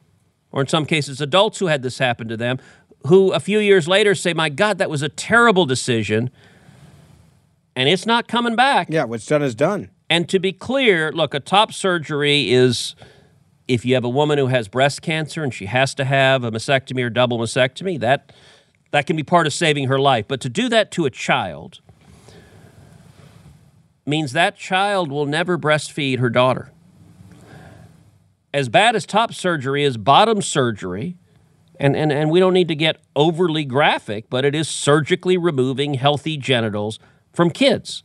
or in some cases, adults who had this happen to them, who a few years later say, My God, that was a terrible decision. And it's not coming back. Yeah, what's done is done. And to be clear, look, a top surgery is if you have a woman who has breast cancer and she has to have a mastectomy or double mastectomy, that that can be part of saving her life. But to do that to a child means that child will never breastfeed her daughter as bad as top surgery is bottom surgery, and, and, and we don't need to get overly graphic, but it is surgically removing healthy genitals from kids.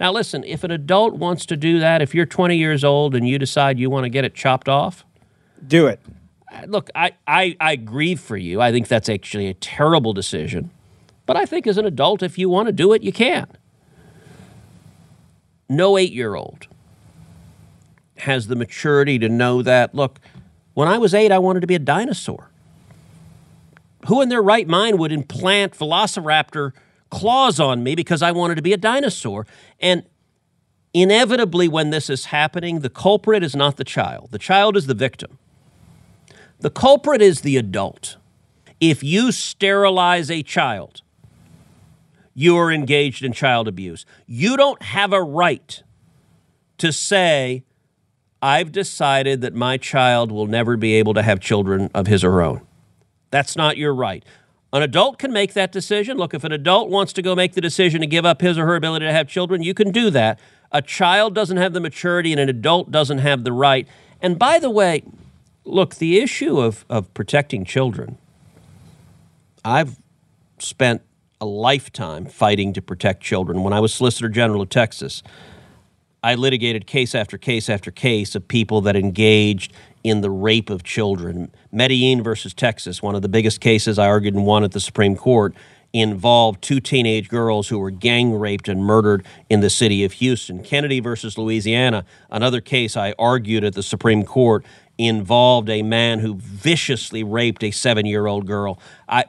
Now, listen, if an adult wants to do that, if you're 20 years old and you decide you want to get it chopped off, do it. Look, I, I, I grieve for you. I think that's actually a terrible decision. But I think as an adult, if you want to do it, you can. No eight year old has the maturity to know that, look, when I was eight, I wanted to be a dinosaur. Who in their right mind would implant velociraptor claws on me because I wanted to be a dinosaur? And Inevitably, when this is happening, the culprit is not the child, the child is the victim. The culprit is the adult. If you sterilize a child, you are engaged in child abuse. You don't have a right to say, I've decided that my child will never be able to have children of his or her own. That's not your right. An adult can make that decision. Look, if an adult wants to go make the decision to give up his or her ability to have children, you can do that. A child doesn't have the maturity and an adult doesn't have the right. And by the way, look, the issue of, of protecting children, I've spent a lifetime fighting to protect children. When I was Solicitor General of Texas, I litigated case after case after case of people that engaged in the rape of children. Medellin versus Texas, one of the biggest cases I argued and won at the Supreme Court, involved two teenage girls who were gang raped and murdered in the city of Houston. Kennedy versus Louisiana, another case I argued at the Supreme Court, involved a man who viciously raped a seven year old girl. I,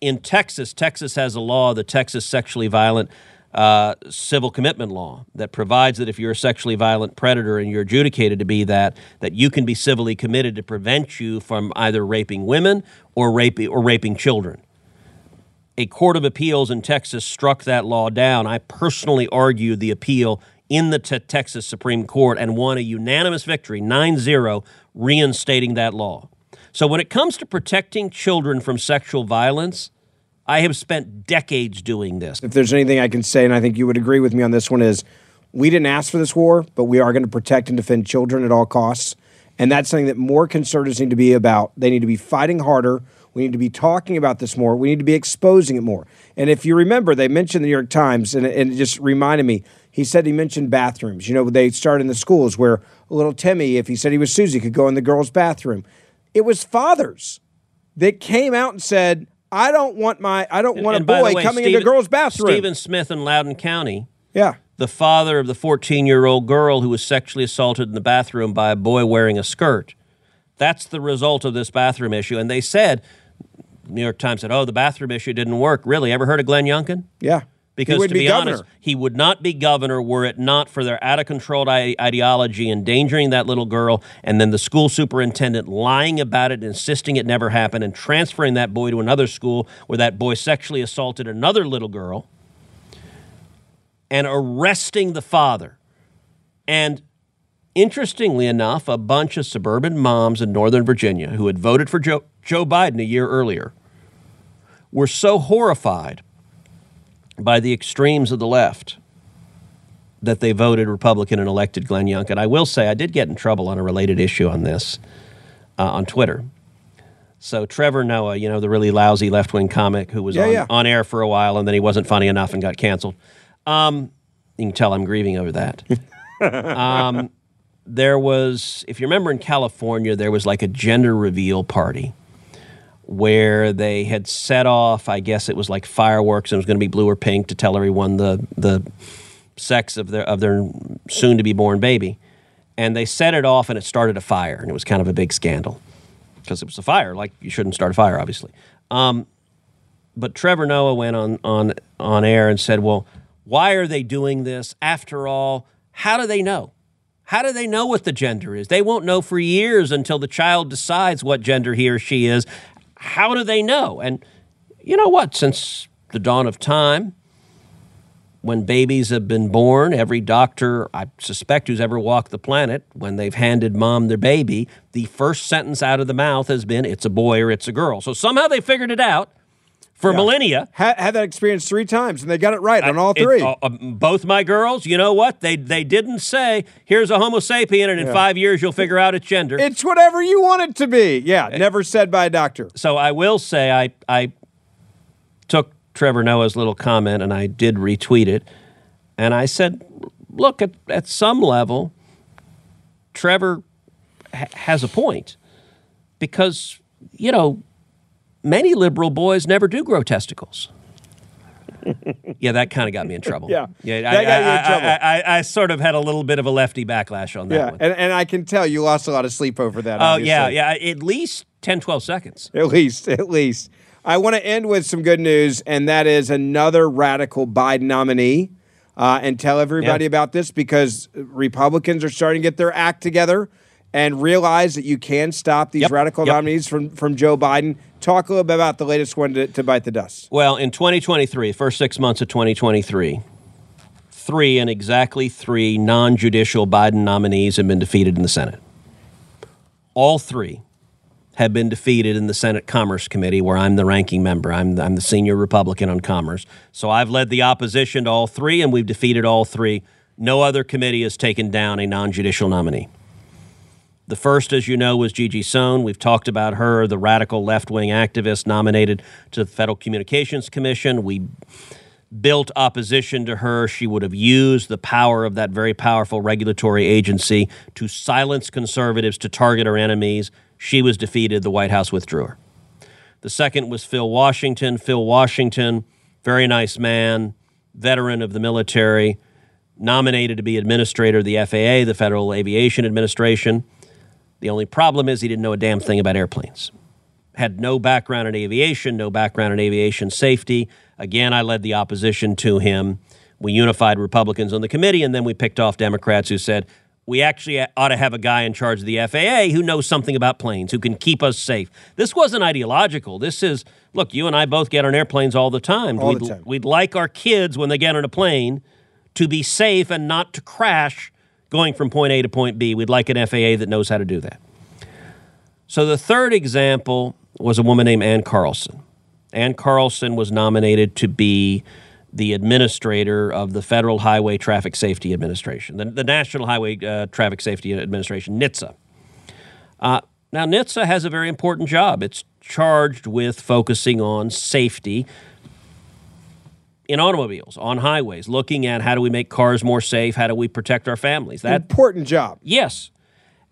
in Texas, Texas has a law, the Texas Sexually Violent uh, civil commitment law that provides that if you're a sexually violent predator and you're adjudicated to be that, that you can be civilly committed to prevent you from either raping women or raping or raping children. A court of appeals in Texas struck that law down. I personally argued the appeal in the te- Texas Supreme Court and won a unanimous victory, 9 0, reinstating that law. So when it comes to protecting children from sexual violence, I have spent decades doing this. If there's anything I can say, and I think you would agree with me on this one, is we didn't ask for this war, but we are going to protect and defend children at all costs. And that's something that more conservatives need to be about. They need to be fighting harder. We need to be talking about this more. We need to be exposing it more. And if you remember, they mentioned the New York Times, and, and it just reminded me. He said he mentioned bathrooms. You know, they start in the schools where little Timmy, if he said he was Susie, could go in the girls' bathroom. It was fathers that came out and said, I don't want my I don't want And a boy way, coming Stephen- into girls' bathroom. Stephen Smith in Loudoun County. Yeah. The father of the 14 year old girl who was sexually assaulted in the bathroom by a boy wearing a skirt. That's the result of this bathroom issue. And they said, New York Times said, oh, the bathroom issue didn't work. Really? Ever heard of Glenn Youngkin? Yeah. Because to be be, honest, he would not be governor were it not for their out of control ideology endangering that little girl and then the school superintendent lying about it, insisting it never happened, and transferring that boy to another school where that boy sexually assaulted another little girl and arresting the father. And interestingly enough, a bunch of suburban moms in Northern Virginia who had voted for Joe, Joe Biden a year earlier were so horrified by the extremes of the left that they voted Republican and elected Glenn Youngkin. I will say I did get in trouble on a related issue on this uh, on Twitter. So Trevor Noah, you know, the really lousy left wing comic who was Yeah, on, yeah. on air for a while and then he wasn't funny enough and got canceled. Um, you can tell I'm grieving over that. um, there was, if you remember in California, there was like a gender reveal party where they had set off, I guess it was like fireworks and it was going to be blue or pink to tell everyone the, the sex of their, of their soon to be born baby. And they set it off and it started a fire and it was kind of a big scandal because it was a fire. Like you shouldn't start a fire, obviously. Um, but Trevor Noah went on, on, on air and said, well, why are they doing this? After all, how do they know? How do they know what the gender is? They won't know for years until the child decides what gender he or she is. How do they know? And you know what? Since the dawn of time, when babies have been born, every doctor, I suspect, who's ever walked the planet, when they've handed mom their baby, the first sentence out of the mouth has been, it's a boy or it's a girl. So somehow they figured it out for Yeah. millennia. Had, had that experience three times, and they got it right on all three. uh, uh, both my girls, you know what? They they didn't say, here's a Homo sapien, and in Yeah. five years you'll figure out its gender. it's whatever you want it to be. Yeah, never said by a doctor. so I will say I I took Trevor Noah's little comment and I did retweet it, and I said, look at at some level, Trevor ha- has a point because you know many liberal boys never do grow testicles. yeah, that kind of got me in trouble. Yeah. yeah. I, got you in I-. I, I, sort of had a little bit of a lefty backlash on that Yeah, one. and, and I can tell you lost a lot of sleep over that. Oh yeah, yeah. At least 10, 12 seconds. At least, at least. I want to end with some good news, and that is another radical Biden nominee uh, and tell everybody Yeah. about this because Republicans are starting to get their act together and realize that you can stop these Yep, radical yep. nominees from, from Joe Biden. Talk a little bit about the latest one to, to bite the dust. Well, in 2023, first six months of 2023, three and exactly three non judicial Biden nominees have been defeated in the Senate. All three have been defeated in the Senate Commerce Committee, where I'm the ranking member. I'm, I'm the senior Republican on Commerce. So I've led the opposition to all three, and we've defeated all three. No other committee has taken down a non judicial nominee. The first, as you know, was Gigi Sohn. We've talked about her, the radical left wing activist nominated to the Federal Communications Commission. We built opposition to her. She would have used the power of that very powerful regulatory agency to silence conservatives, to target her enemies. She was defeated. The White House withdrew her. The second was Phil Washington. Phil Washington, very nice man, veteran of the military, nominated to be administrator of the FAA, the Federal Aviation Administration. The only problem is he didn't know a damn thing about airplanes. Had no background in aviation, no background in aviation safety. Again, I led the opposition to him. We unified Republicans on the committee, and then we picked off Democrats who said, we actually ought to have a guy in charge of the FAA who knows something about planes, who can keep us safe. This wasn't ideological. This is, look, you and I both get on airplanes all the time. All we'd, the time. we'd like our kids, when they get on a plane, to be safe and not to crash going from point A to point B. We'd like an FAA that knows how to do that. So the third example was a woman named Ann Carlson. Ann Carlson was nominated to be the administrator of the Federal Highway Traffic Safety Administration, the, the National Highway uh, Traffic Safety Administration, NHTSA. Uh, now, NHTSA has a very important job. It's charged with focusing on safety in automobiles, on highways, looking at how do we make cars more safe, how do we protect our families. That Important job. Yes.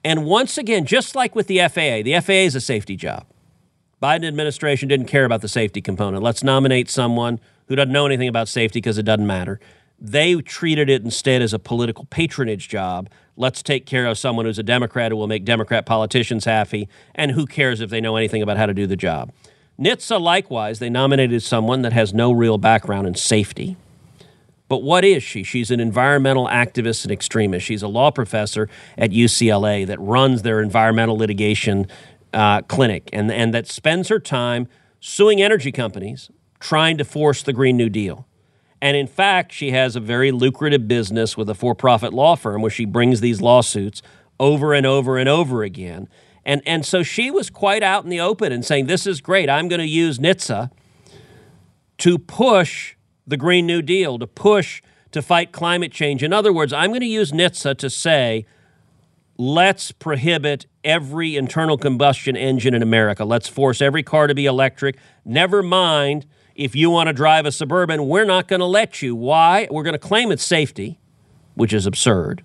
And once again, just like with the FAA, the FAA is a safety job. Biden administration didn't care about the safety component. Let's nominate someone who doesn't know anything about safety because it doesn't matter. They treated it instead as a political patronage job. Let's take care of someone who's a Democrat who will make Democrat politicians happy, and who cares if they know anything about how to do the job. NHTSA, likewise, they nominated someone that has no real background in safety. But what is she? She's an environmental activist and extremist. She's a law professor at UCLA that runs their environmental litigation uh, clinic and, and that spends her time suing energy companies trying to force the Green New Deal. And in fact, she has a very lucrative business with a for profit law firm where she brings these lawsuits over and over and over again. And, and so she was quite out in the open and saying, This is great. I'm going to use NHTSA to push the Green New Deal, to push to fight climate change. In other words, I'm going to use NHTSA to say, let's prohibit every internal combustion engine in America. Let's force every car to be electric. Never mind if you want to drive a Suburban, we're not going to let you. Why? We're going to claim it's safety, which is absurd.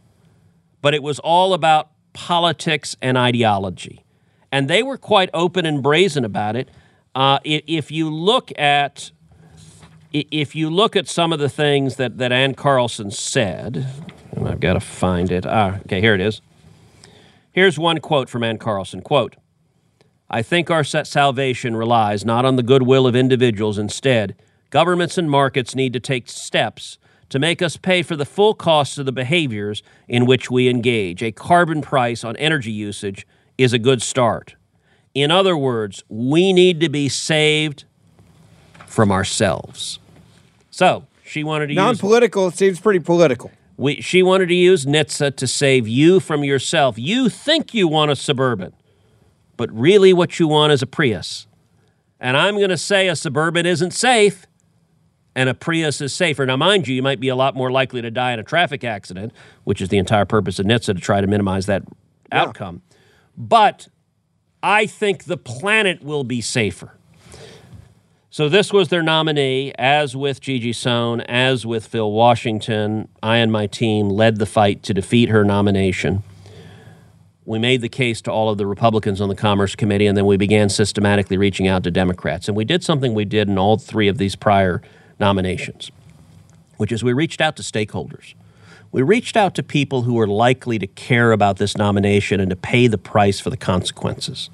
But it was all about politics and ideology. And they were quite open and brazen about it. Uh, if you look at if you look at some of the things that, that Ann Carlson said, and I've got to find it. Ah, okay, here it is. Here's one quote from Ann Carlson. Quote, I think our sa- salvation relies not on the goodwill of individuals. Instead, governments and markets need to take steps to make us pay for the full cost of the behaviors in which we engage. A carbon price on energy usage is a good start. In other words, we need to be saved from ourselves. So she wanted to Non use political, it seems pretty political. we, she wanted to use NHTSA to save you from yourself. You think you want a Suburban, but really what you want is a Prius. And I'm going to say a Suburban isn't safe and a Prius is safer. Now, mind you, you might be a lot more likely to die in a traffic accident, which is the entire purpose of NHTSA to try to minimize that outcome. But I think the planet will be safer. So this was their nominee, as with Gigi Sohn, as with Phil Washington. I and my team led the fight to defeat her nomination. We made the case to all of the Republicans on the Commerce Committee, and then we began systematically reaching out to Democrats. And we did something we did in all three of these prior nominations, which is we reached out to stakeholders. We reached out to people who were likely to care about this nomination and to pay the price for the consequences.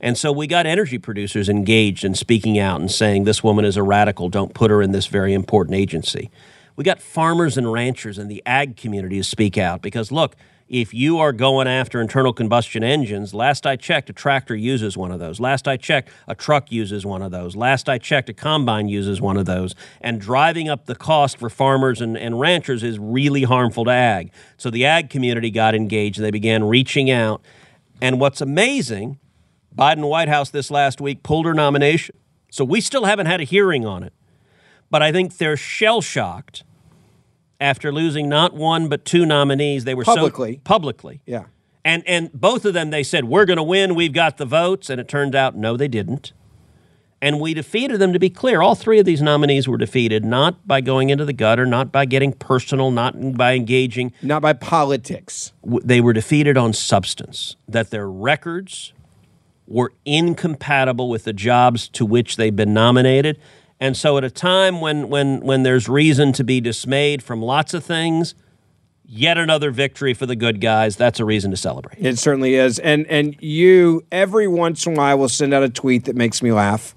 And so we got energy producers engaged in speaking out and saying, this woman is a radical, don't put her in this very important agency. We got farmers and ranchers and the ag community to speak out because look, if you are going after internal combustion engines, last I checked, a tractor uses one of those. Last I checked, a truck uses one of those. Last I checked, a combine uses one of those. And driving up the cost for farmers and, and ranchers is really harmful to ag. So the ag community got engaged they began reaching out. And what's amazing, Biden White House this last week pulled her nomination. So we still haven't had a hearing on it. But I think they're shell shocked after losing not one but two nominees. They were Publicly. so publicly. Yeah. And and both of them they said we're going to win, we've got the votes and it turned out no they didn't. And we defeated them to be clear. All three of these nominees were defeated not by going into the gutter, not by getting personal, not by engaging, not by politics. They were defeated on substance, that their records were incompatible with the jobs to which they've been nominated. And so at a time when when when there's reason to be dismayed from lots of things, yet another victory for the good guys. That's a reason to celebrate. It certainly is. And and you every once in a while will send out a tweet that makes me laugh.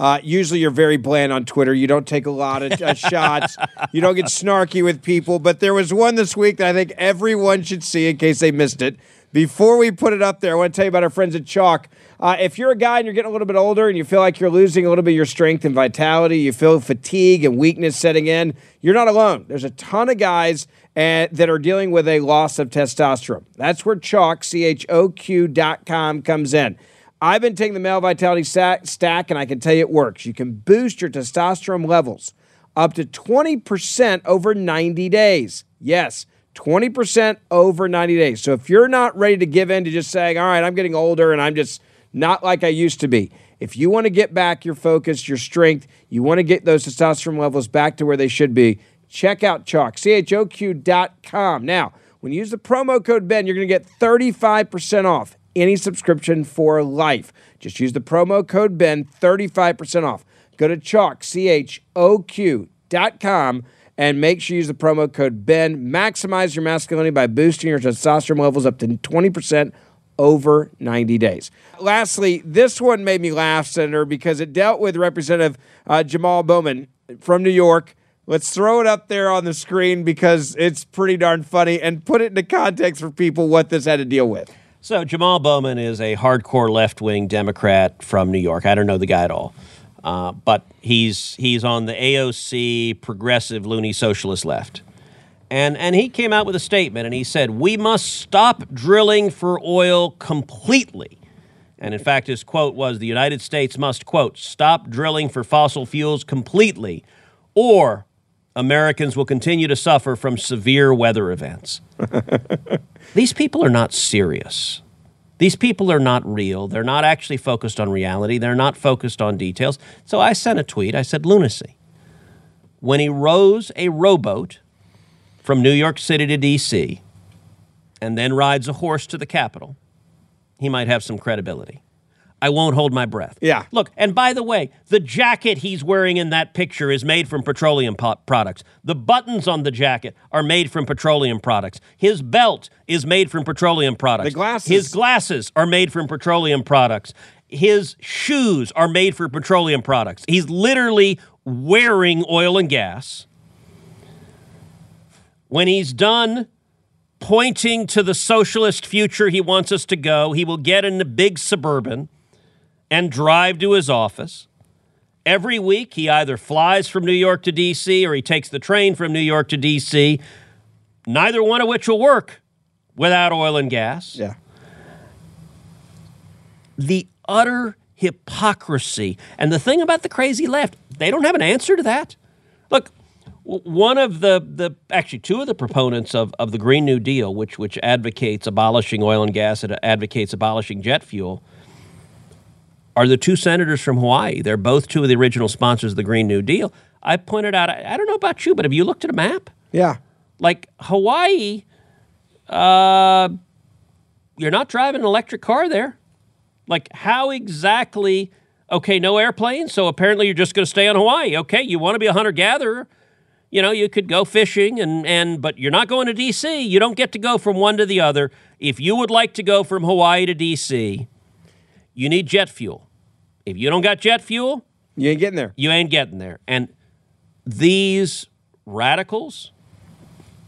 Uh, usually you're very bland on Twitter. You don't take a lot of uh, shots. You don't get snarky with people. But there was one this week that I think everyone should see in case they missed it. Before we put it up there, I want to tell you about our friends at Choq. Uh, if you're a guy and you're getting a little bit older and you feel like you're losing a little bit of your strength and vitality, you feel fatigue and weakness setting in, you're not alone. There's a ton of guys uh, that are dealing with a loss of testosterone. That's where Choq, C H O Q dot com, comes in. I've been taking the male vitality stack, and I can tell you it works. You can boost your testosterone levels up to 20% over 90 days. Yes, 20% over 90 days. So if you're not ready to give in to just saying, all right, I'm getting older and I'm just not like I used to be. If you want to get back your focus, your strength, you want to get those testosterone levels back to where they should be, check out Choq, C-H-O-Q dot com. Now, when you use the promo code BEN, you're going to get 35% off any subscription for life. Just use the promo code BEN, 35% off. Go to Choq, C-H-O-Q dot com and make sure you use the promo code BEN. Maximize your masculinity by boosting your testosterone levels up to 20% over 90 days. Lastly, this one made me laugh, Senator, because it dealt with Representative uh, Jamal Bowman from New York. Let's throw it up there on the screen because it's pretty darn funny and put it into context for people what this had to deal with. So, Jamal Bowman is a hardcore left wing Democrat from New York. I don't know the guy at all. Uh, but he's he's on the AOC progressive loony socialist left. And, and he came out with a statement and he said, We must stop drilling for oil completely. And in fact, his quote was the United States must, quote, stop drilling for fossil fuels completely, or Americans will continue to suffer from severe weather events. These people are not serious. These people are not real. They're not actually focused on reality. They're not focused on details. So I sent a tweet. I said, lunacy. When he rows a rowboat from New York City to D.C. and then rides a horse to the Capitol, he might have some credibility. I won't hold my breath. Yeah. Look, and by the way, the jacket he's wearing in that picture is made from petroleum po- products. The buttons on the jacket are made from petroleum products. His belt is made from petroleum products. The glasses. His glasses are made from petroleum products. His shoes are made from petroleum products. He's literally wearing oil and gas. When he's done pointing to the socialist future he wants us to go, he will get in the big suburban and drive to his office. Every week, he either flies from New York to D.C. or he takes the train from New York to D.C., neither one of which will work without oil and gas. Yeah. The utter hypocrisy. And the thing about the crazy left, they don't have an answer to that. Look, one of the, the actually two of the proponents of, of the Green New Deal, which which advocates abolishing oil and gas and advocates abolishing jet fuel, are the two senators from Hawaii. They're both two of the original sponsors of the Green New Deal. I pointed out, I, I don't know about you, but have you looked at a map? Yeah. Like Hawaii, uh, you're not driving an electric car there. Like, how exactly? Okay, no airplanes, so apparently you're just going to stay on Hawaii. Okay, you want to be a hunter gatherer. You know, you could go fishing and, and but you're not going to DC. You don't get to go from one to the other. If you would like to go from Hawaii to DC, you need jet fuel. If you don't got jet fuel, you ain't getting there. You ain't getting there. And these radicals,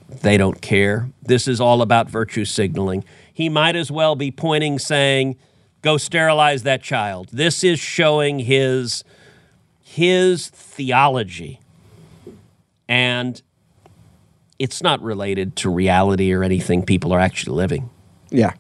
they don't care. This is all about virtue signaling. He might as well be pointing, saying, Go sterilize that child. This is showing his, his theology. And it's not related to reality or anything people are actually living. Yeah.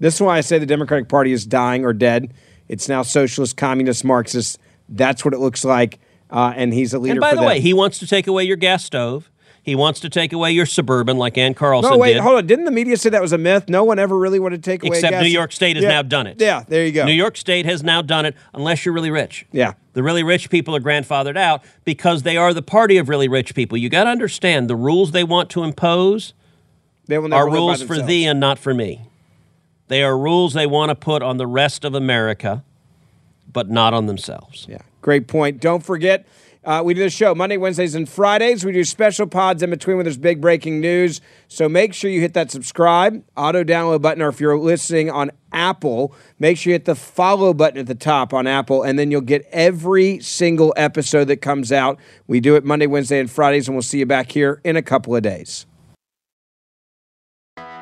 This is why I say the Democratic Party is dying or dead. It's now socialist, communist, Marxist. That's what it looks like. Uh, and he's a leader. And by the them. way, he wants to take away your gas stove. He wants to take away your suburban, like Ann Carlson no, wait, did. hold on. Didn't the media say that was a myth? No one ever really wanted to take away Except gas- New York State has Yeah. now done it. Yeah, there you go. New York State has now done it, unless you're really rich. Yeah. The really rich people are grandfathered out because they are the party of really rich people. You got to understand the rules they want to impose They will never are rules for thee and not for me. They are rules they want to put on the rest of America, but not on themselves. Yeah, great point. Don't forget, uh, we do the show Monday, Wednesdays, and Fridays. We do special pods in between when there's big breaking news. So make sure you hit that subscribe, auto download button, or if you're listening on Apple, make sure you hit the follow button at the top on Apple, and then you'll get every single episode that comes out. We do it Monday, Wednesday, and Fridays, and we'll see you back here in a couple of days.